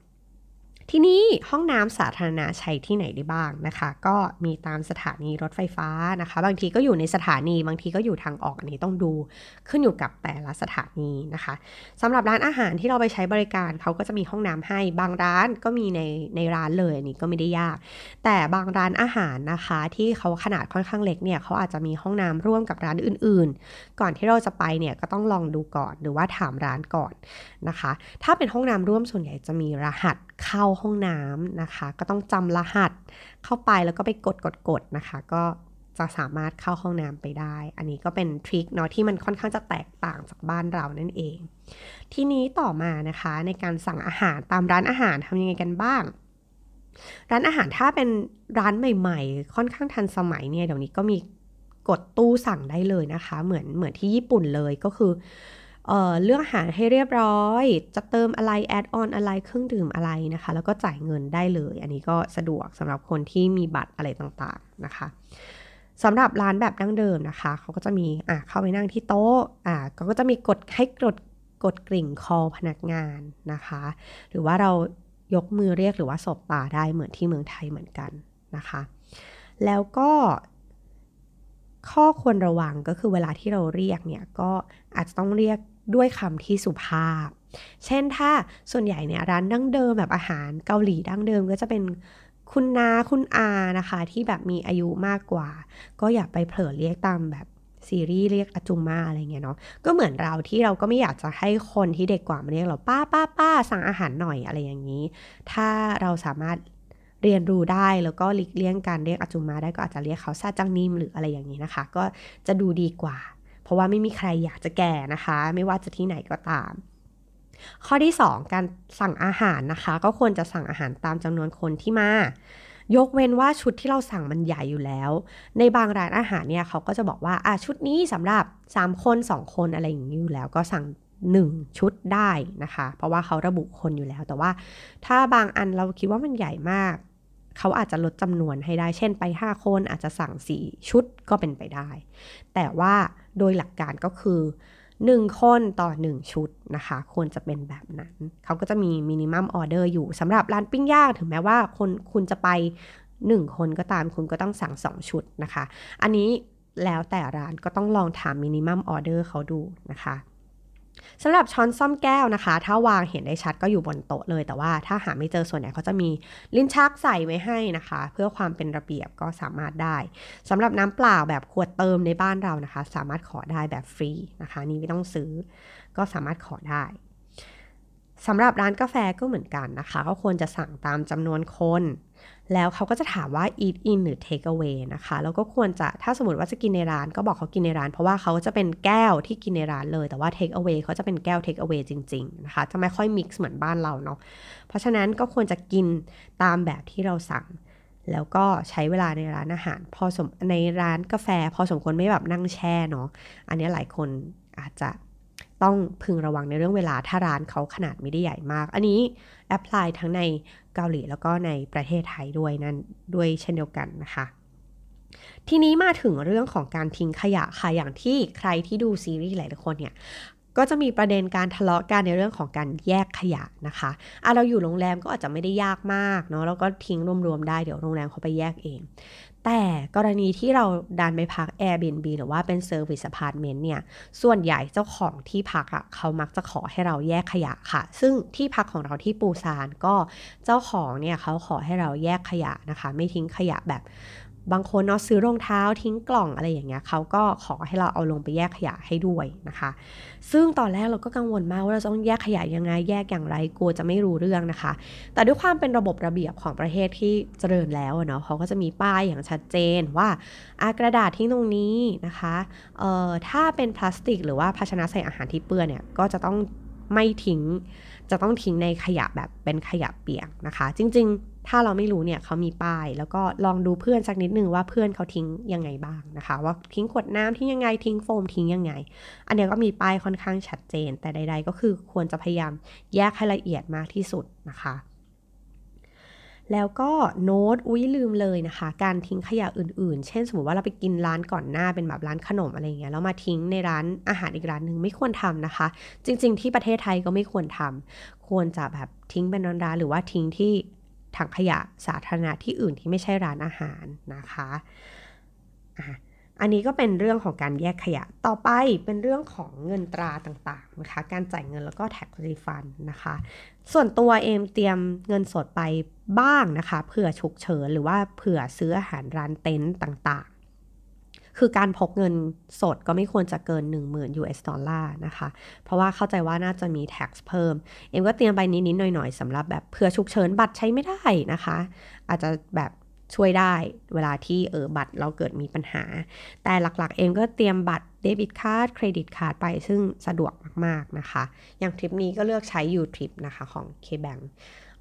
ที่นี้ห้องน้ำสาธารณะใช้ที่ไหนได้บ้างนะคะ ก็มีตามสถานีรถไฟฟ้านะคะ บางทีก็อยู่ในสถานีบางทีก็อยู่ทางออกอันนี้ต้องดู ขึ้นอยู่กับแต่ละสถานีนะคะสำหรับร้านอาหารที่เราไปใช้บริการเขาก็จะมีห้องน้ำให้บางร้านก็มีในในร้านเลยอันนี้ก็ไม่ได้ยาก แต่บางร้านอาหารนะคะ ที่เขาขนาดค่อนข้างเล็กเนี่ยเขาอาจจะมีห้องน้ำร่วมกับร้านอื่น ๆ ก่อนที่เราจะไปเนี่ยก็ต้องลองดูก่อนหรือว่าถามร้านก่อนนะคะ ถ้าเป็นห้องน้ำร่วมส่วนใหญ่จะมีรหัสเข้าห้องน้ำนะคะ ก็ต้องจำรหัสเข้าไปแล้วก็ไปกดกดกดนะคะ ก็จะสามารถเข้าห้องน้ำไปได้ อันนี้ก็เป็นทริคเนาะที่มันค่อนข้างจะแตกต่างจากบ้านเรานั่นเอง ทีนี้ต่อมานะคะในการสั่งอาหารตามร้านอาหารทำยังไงกันบ้าง ร้านอาหารถ้าเป็นร้านใหม่ ๆ ค่อนข้างทันสมัยเนี่ยเดี๋ยวนี้ก็มีกดตู้สั่งได้เลยนะคะ เหมือนเหมือนที่ญี่ปุ่นเลยก็คือ เอ่อเลือกอาหารให้เรียบร้อย จะเติมอะไรแอดออนอะไรเครื่องดื่มอะไรนะคะ แล้วก็จ่ายเงินได้เลย อันนี้ก็สะดวกสำหรับคนที่มีบัตรอะไรต่างๆนะคะสำหรับร้านแบบดั้งเดิมนะคะ เขาก็จะมีอะเข้าไปนั่งที่โต๊ะอะก็จะมีกดให้กดกดกริ่งคอพนักงานนะคะ หรือว่าเรายกมือเรียกหรือว่าสบตาได้เหมือนที่เมืองไทยเหมือนกันนะคะ แล้วก็ข้อควรระวังก็คือเวลาที่เราเรียกเนี่ยก็อาจจะต้องเรียก ด้วยคำที่สุภาพ เช่นถ้าส่วนใหญ่เนี่ยร้านดั้งเดิมแบบอาหารเกาหลีดั้งเดิมก็จะเป็นคุณนาคุณอานะคะ ที่แบบมีอายุมากกว่า ก็อย่าไปเผลอเรียกตามแบบซีรีส์เรียกอาจุมมาอะไรเงี้ยเนาะก็เหมือนเราที่เราก็ไม่อยากจะให้คนที่เด็กกว่ามาเรียกเราป้าป้าป้าสั่งอาหารหน่อยอะไรอย่างนี้ ถ้าเราสามารถเรียนรู้ได้แล้วก็หลีกเลี่ยงการเรียกอาจุมาได้ก็อาจจะเรียกเขาซาจังนิมหรืออะไรอย่างนี้นะคะ ก็จะดูดีกว่า ราะว่าไม่มีใครอยากจะแก่นะคะ ไม่ว่าจะที่ไหนก็ตาม ข้อที่ 2 การสั่งอาหารนะคะ ก็ควรจะสั่งอาหารตามจำนวนคนที่มายกเว้นว่าชุดที่เราสั่งมันใหญ่อยู่แล้ว ในบางร้านอาหารเนี่ยเขาก็จะบอกว่าอะชุดนี้สำหรับ 3 คน 2 คนอะไรอย่างนี้อยู่แล้วก็สั่ง 1 ชุดได้นะคะ เพราะว่าเขาระบุคนอยู่แล้ว แต่ว่าถ้าบางอันเราคิดว่ามันใหญ่มาก เขาอาจจะลดจำนวนให้ได้ เช่นไป 5 คนอาจจะสั่ง 4 ชุดก็เป็นไปได้ แต่ว่า โดยหลักการก็คือ 1 คนต่อ 1 ชุดนะคะ ควรจะเป็นแบบนั้น เขาก็จะมี minimum order อยู่สำหรับร้านปิ้งย่างถึงแม้ว่าคนคุณจะไป 1 คนก็ตามคุณก็ต้องสั่ง 2 ชุดนะคะ อันนี้แล้วแต่ร้านก็ต้องลองถาม minimum order เขาดูนะคะ สำหรับช้อนส้อมแก้วนะคะ ถ้าวางเห็นได้ชัดก็อยู่บนโต๊ะเลย แต่ว่าถ้าหาไม่เจอส่วนใหญ่เขาจะมีลิ้นชักใส่ไว้ให้นะคะ เพื่อความเป็นระเบียบก็สามารถได้สำหรับน้ำเปล่าแบบขวดเติมในบ้านเรานะคะ สามารถขอได้แบบฟรีนะคะ นี่ไม่ต้องซื้อ ก็สามารถขอได้สำหรับร้านกาแฟก็เหมือนกันนะคะ ก็ควรจะสั่งตามจำนวนคน แล้วเขาก็จะถามว่า eat in หรือ take away นะคะแล้วก็ควรจะถ้าสมมติว่าจะกินในร้านก็บอกเขากินในร้าน เพราะว่าเขาจะเป็นแก้วที่กินในร้านเลย แต่ว่า take away เขาจะเป็นแก้ว take away จริงๆนะคะจะไม่ค่อย mix เหมือนบ้านเราเนาะเพราะฉะนั้นก็ควรจะกินตามแบบที่เราสั่ง แล้วก็ใช้เวลาในร้านอาหาร พอสมในร้านกาแฟ พอสมควรไม่แบบนั่งแช่เนาะอันนี้หลายคนอาจจะ ต้องพึงระวังในเรื่องเวลาถ้าร้านเขาขนาดไม่ได้ใหญ่มาก อันนี้แอพพลายทั้งในเกาหลีแล้วก็ในประเทศไทยด้วยนั่นด้วยเช่นเดียวกันนะคะ ทีนี้มาถึงเรื่องของการทิ้งขยะค่ะอย่างที่ใครที่ดูซีรีส์หลายๆคนเนี่ย ก็จะมีประเด็นการทะเลาะกันในเรื่องของการแยกขยะนะคะอะเราอยู่โรงแรมก็อาจจะไม่ได้ยากมากเนาะแล้วก็ทิ้งรวมๆได้เดี๋ยวโรงแรมเขาไปแยกเอง แต่กรณีที่เราดันไปพัก Airbnb หรือว่าเป็น Service Apartment เนี่ย ส่วนใหญ่เจ้าของที่พักอะ่ะเขามักจะขอให้เราแยกขยะค่ะ ซึ่งที่พักของเราที่ปูซานก็เจ้าของเนี่ยเขาขอให้เราแยกขยะนะคะ ไม่ทิ้งขยะแบบ บางคนเนาะซื้อรองเท้าทิ้งกล่องอะไรอย่างเงี้ยเขาก็ขอให้เราเอาลงไปแยกขยะให้ด้วยนะคะ ซึ่งตอนแรกเราก็กังวลมากว่าเราต้องแยกขยะยังไงแยกอย่างไรกลัวจะไม่รู้เรื่องนะคะ แต่ด้วยความเป็นระบบระเบียบของประเทศที่เจริญแล้วเนาะเขาก็จะมีป้ายอย่างชัดเจนว่าอากระดาษทิ้งตรงนี้นะคะเอ่อถ้าเป็นพลาสติก หรือว่าภาชนะใส่อาหารที่เปื้อนเนี่ยก็จะต้องไม่ทิ้งจะต้องทิ้งในขยะแบบเป็นขยะเปียกนะคะ จริง ๆ ถ้าเราไม่รู้เนี่ยเขามีป้าย แล้วก็ลองดูเพื่อนสักนิดนึงว่าเพื่อนเขาทิ้งยังไงบ้างนะคะ ว่าทิ้งขวดน้ำทิ้งยังไงทิ้งโฟมทิ้งยังไง อันนี้ก็มีป้ายค่อนข้างชัดเจน แต่ใด ๆ ก็คือควรจะพยายามแยกให้ละเอียดมากที่สุดนะคะแล้วก็โน้ตอุ้ยลืมเลยนะคะ การทิ้งขยะอื่นๆ เช่น สมมติว่าเราไปกินร้านก่อนหน้าเป็นแบบร้านขนมอะไรเงี้ยแล้วมาทิ้งในร้านอาหารอีกร้านหนึ่งไม่ควรทำนะคะ จริง ๆ ที่ประเทศไทยก็ไม่ควรทำควรจะแบบทิ้งเป็นร้านๆหรือว่าทิ้งที่ ถังขยะสาธารณะที่อื่นที่ไม่ใช่ร้านอาหารนะคะอะอันนี้ก็เป็นเรื่องของการแยกขยะ ต่อไปเป็นเรื่องของเงินตราต่างๆนะคะ การจ่ายเงินแล้วก็ tax refund นะคะ ส่วนตัวเอมเตรียมเงินสดไปบ้างนะคะ เผื่อฉุกเฉินหรือว่าเผื่อซื้ออาหารร้านเต็นท์ต่างๆ คือการพกเงินสดก็ไม่ควรจะเกิน 10,000 US ดอลลาร์นะคะ เพราะว่าเข้าใจว่าน่าจะมี tax เพิ่ม เอ็มก็เตรียมไปนิดๆหน่อยๆสำหรับแบบเผื่อฉุกเฉินบัตรใช้ไม่ได้นะคะ อาจจะแบบช่วยได้เวลาที่เออบัตรเราเกิดมีปัญหา แต่หลักๆ เอมก็เตรียมบัตร debit card credit card ไปซึ่งสะดวกมากๆนะคะ อย่างทริปนี้ก็เลือกใช้ YouTrip นะคะของ KBank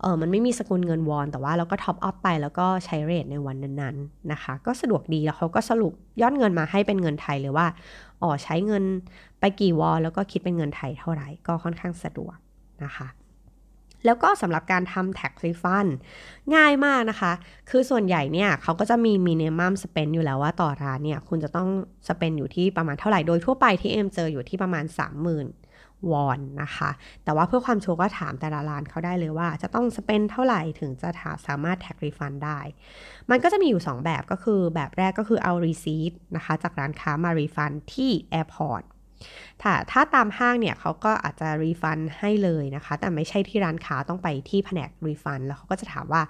เออมันไม่มีสกุลเงินวอน แต่ว่าเราก็ top up ไปแล้วก็ใช้ rate ในวันนั้นๆนะคะ ก็สะดวกดีแล้วเขาก็สรุปยอดเงินมาให้เป็นเงินไทยเลยว่าอ๋อใช้เงินไปกี่วอนแล้วก็คิดเป็นเงินไทยเท่าไหร่ก็ค่อนข้างสะดวกนะคะ แล้วก็สำหรับการทำ tax refund ง่ายมากนะคะ คือส่วนใหญ่เนี่ยเขาก็จะมี minimum spend อยู่แล้วว่าต่อร้านเนี่ยคุณจะต้อง spend อยู่ที่ประมาณเท่าไหร่ โดยทั่วไปที่เอ็มเจออยู่ที่ประมาณ 30,000 วอนนะคะ แต่ว่าเพื่อความชัวร์ก็ถามแต่ละร้านเขาได้เลยว่า จะต้อง spend เท่าไหร่ถึงจะสามารถ tax refund ได้ มันก็จะมีอยู่ 2 แบบก็คือแบบแรกก็คือเอา receipt นะคะจากร้านค้ามา refund ที่ airport ถ้าถ้าตามห้างเนี่ยเขาก็อาจจะ refund ให้เลยนะคะ แต่ไม่ใช่ที่ร้านค้าต้องไปที่แผนก refund แล้วเขาก็จะถามว่า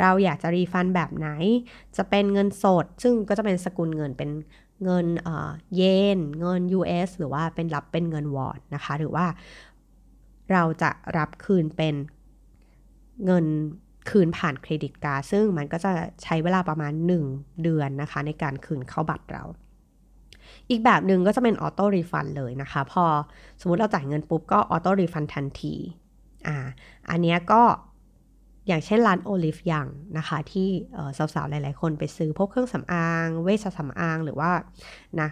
เราอยากจะ refund แบบไหน จะเป็นเงินสด ซึ่งก็จะเป็นสกุลเงินเป็นเงินเยน เงิน US หรือว่าเป็นรับเป็นเงินวอนนะคะ หรือว่าเราจะรับคืนเป็นเงินคืนผ่าน credit card ซึ่งมันก็จะใช้เวลาประมาณ 1 เดือนนะคะ ในการคืนเข้าบัตรเรา อีกแบบหนึ่งก็จะเป็น auto refund เลยนะคะ พอสมมุติเราจ่ายเงินปุ๊บก็ auto refund ทันทีอ่าอันนี้ก็อย่างเช่นร้านโอลิฟยังนะคะ ที่สาวๆ หลายๆ คนไปซื้อพวกเครื่องสำอาง เวชสำอางหรือว่านะ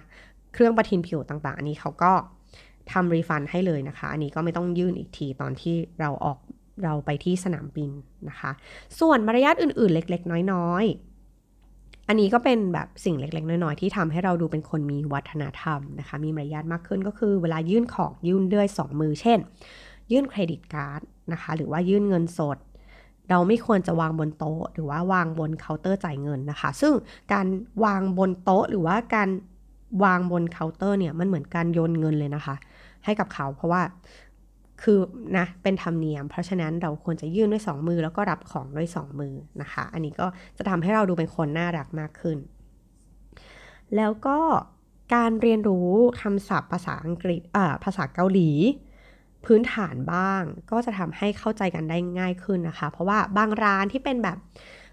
เครื่องประทินผิวต่างๆ อันนี้เขาก็ทำรีฟันให้เลยนะคะ อันนี้ก็ไม่ต้องยื่นอีกทีตอนที่เราออกเราไปที่สนามบินนะคะ ส่วนมารยาทอื่นๆ เล็กๆ น้อยๆ อันนี้ก็เป็นแบบสิ่งเล็กๆ น้อยๆ ที่ทำให้เราดูเป็นคนมีวัฒนธรรมนะคะ มีมารยาทมากขึ้นก็คือเวลายื่นของยื่นด้วย 2 มือ เช่น ยื่น credit card นะคะ หรือว่ายื่นเงินสด เราไม่ควรจะวางบนโต๊ะ หรือว่าวางบนเคาน์เตอร์จ่ายเงินนะคะ ซึ่งการวางบนโต๊ะหรือว่าการวางบนเคาน์เตอร์เนี่ยมันเหมือนการโยนเงินเลยนะคะ ให้กับเขาเพราะว่า คือนะเป็นธรรมเนียม เพราะฉะนั้นเราควรจะยื่นด้วย 2 มือแล้วก็รับของด้วย 2 มือนะคะ อันนี้ก็จะทำให้เราดูเป็นคนน่ารักมากขึ้น แล้วก็การเรียนรู้คำศัพท์ภาษาอังกฤษอ่าภาษาเกาหลี พื้นฐานบ้าง ก็จะทำให้เข้าใจกันได้ง่ายขึ้นนะคะ เพราะว่าบางร้านที่เป็นแบบ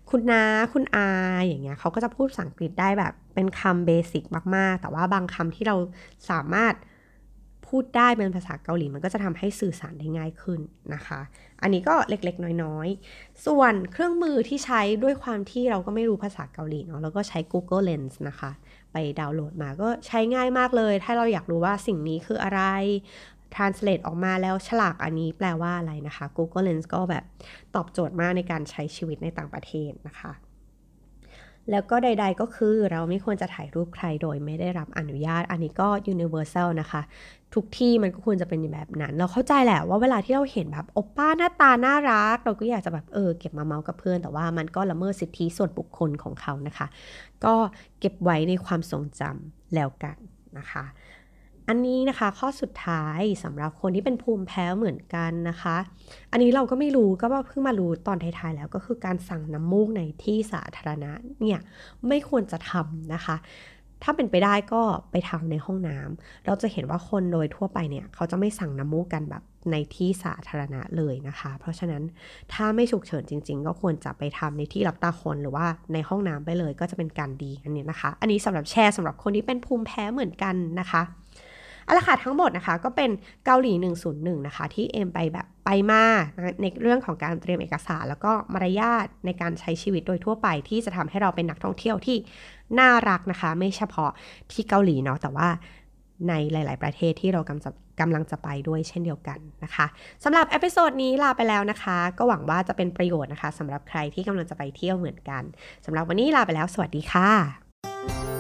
คุณนาคุณอาอย่างเงี้ยเขาก็จะพูดภาษาอังกฤษได้แบบเป็นคำเบสิกมาก ๆ แต่ว่าบางคำที่เราสามารถ พูดได้เป็นภาษาเกาหลีมันก็จะทำให้สื่อสารได้ง่ายขึ้นนะคะ อันนี้ก็เล็กๆ น้อยๆ ส่วนเครื่องมือที่ใช้ด้วยความที่เราก็ไม่รู้ภาษาเกาหลีเนาะเราก็ใช้ Google Lens นะคะ ไปดาวน์โหลดมาก็ใช้ง่ายมากเลย ถ้าเราอยากรู้ว่าสิ่งนี้คืออะไร translate ออกมาแล้วฉลากอันนี้แปลว่าอะไรนะคะ Google Lens ก็แบบตอบโจทย์มากในการใช้ชีวิตในต่างประเทศนะคะ แล้วก็ใด ๆ ก็คือเราไม่ควรจะถ่ายรูปใครโดยไม่ได้รับอนุญาต อันนี้ก็ universal นะคะ ทุกที่มันก็ควรจะเป็นแบบนั้น เราเข้าใจแหละว่าเวลาที่เราเห็นแบบโอป้าหน้าตาน่ารัก เราก็อยากจะแบบเออเก็บมาเมาส์กับเพื่อน แต่ว่ามันก็ละเมิดสิทธิส่วนบุคคลของเขานะคะ ก็เก็บไว้ในความทรงจำแล้วกันนะคะ อันนี้นะคะข้อสุดท้ายสำหรับคนที่เป็นภูมิแพ้เหมือนกันนะคะ อันนี้เราก็ไม่รู้ก็ว่าเพิ่งมารู้ตอนท้ายๆแล้วก็คือการสั่งน้ำมูกในที่สาธารณะเนี่ยไม่ควรจะทำนะคะ ถ้าเป็นไปได้ก็ไปทำในห้องน้ำเราจะเห็นว่าคนโดยทั่วไปเนี่ยเขาจะไม่สั่งน้ำมูกกันแบบในที่สาธารณะเลยนะคะ เพราะฉะนั้นถ้าไม่ฉุกเฉินจริง ๆ ก็ควรจะไปทำในที่รับตาคนหรือว่าในห้องน้ำไปเลยก็จะเป็นการดีอันนี้นะคะ อันนี้สำหรับแชร์สำหรับคนที่เป็นภูมิแพ้เหมือนกันนะคะ เอาละค่ะทั้งหมดนะคะก็เป็นเกาหลี 101 นะคะ ที่เอ็มไปแบบไปมาในเรื่องของการเตรียมเอกสาร แล้วก็มารยาทในการใช้ชีวิตโดยทั่วไป ที่จะทำให้เราเป็นนักท่องเที่ยวที่น่ารักนะคะ ไม่เฉพาะที่เกาหลีเนาะแต่ว่าในหลาย ๆ ประเทศที่เรากำจะกำลังจะไปด้วยเช่นเดียวกันนะคะสำหรับ episode นี้ลาไปแล้วนะคะ ก็หวังว่าจะเป็นประโยชน์นะคะสำหรับใครที่กำลังจะไปเที่ยวเหมือนกันสำหรับวันนี้ลาไปแล้ว สวัสดีค่ะ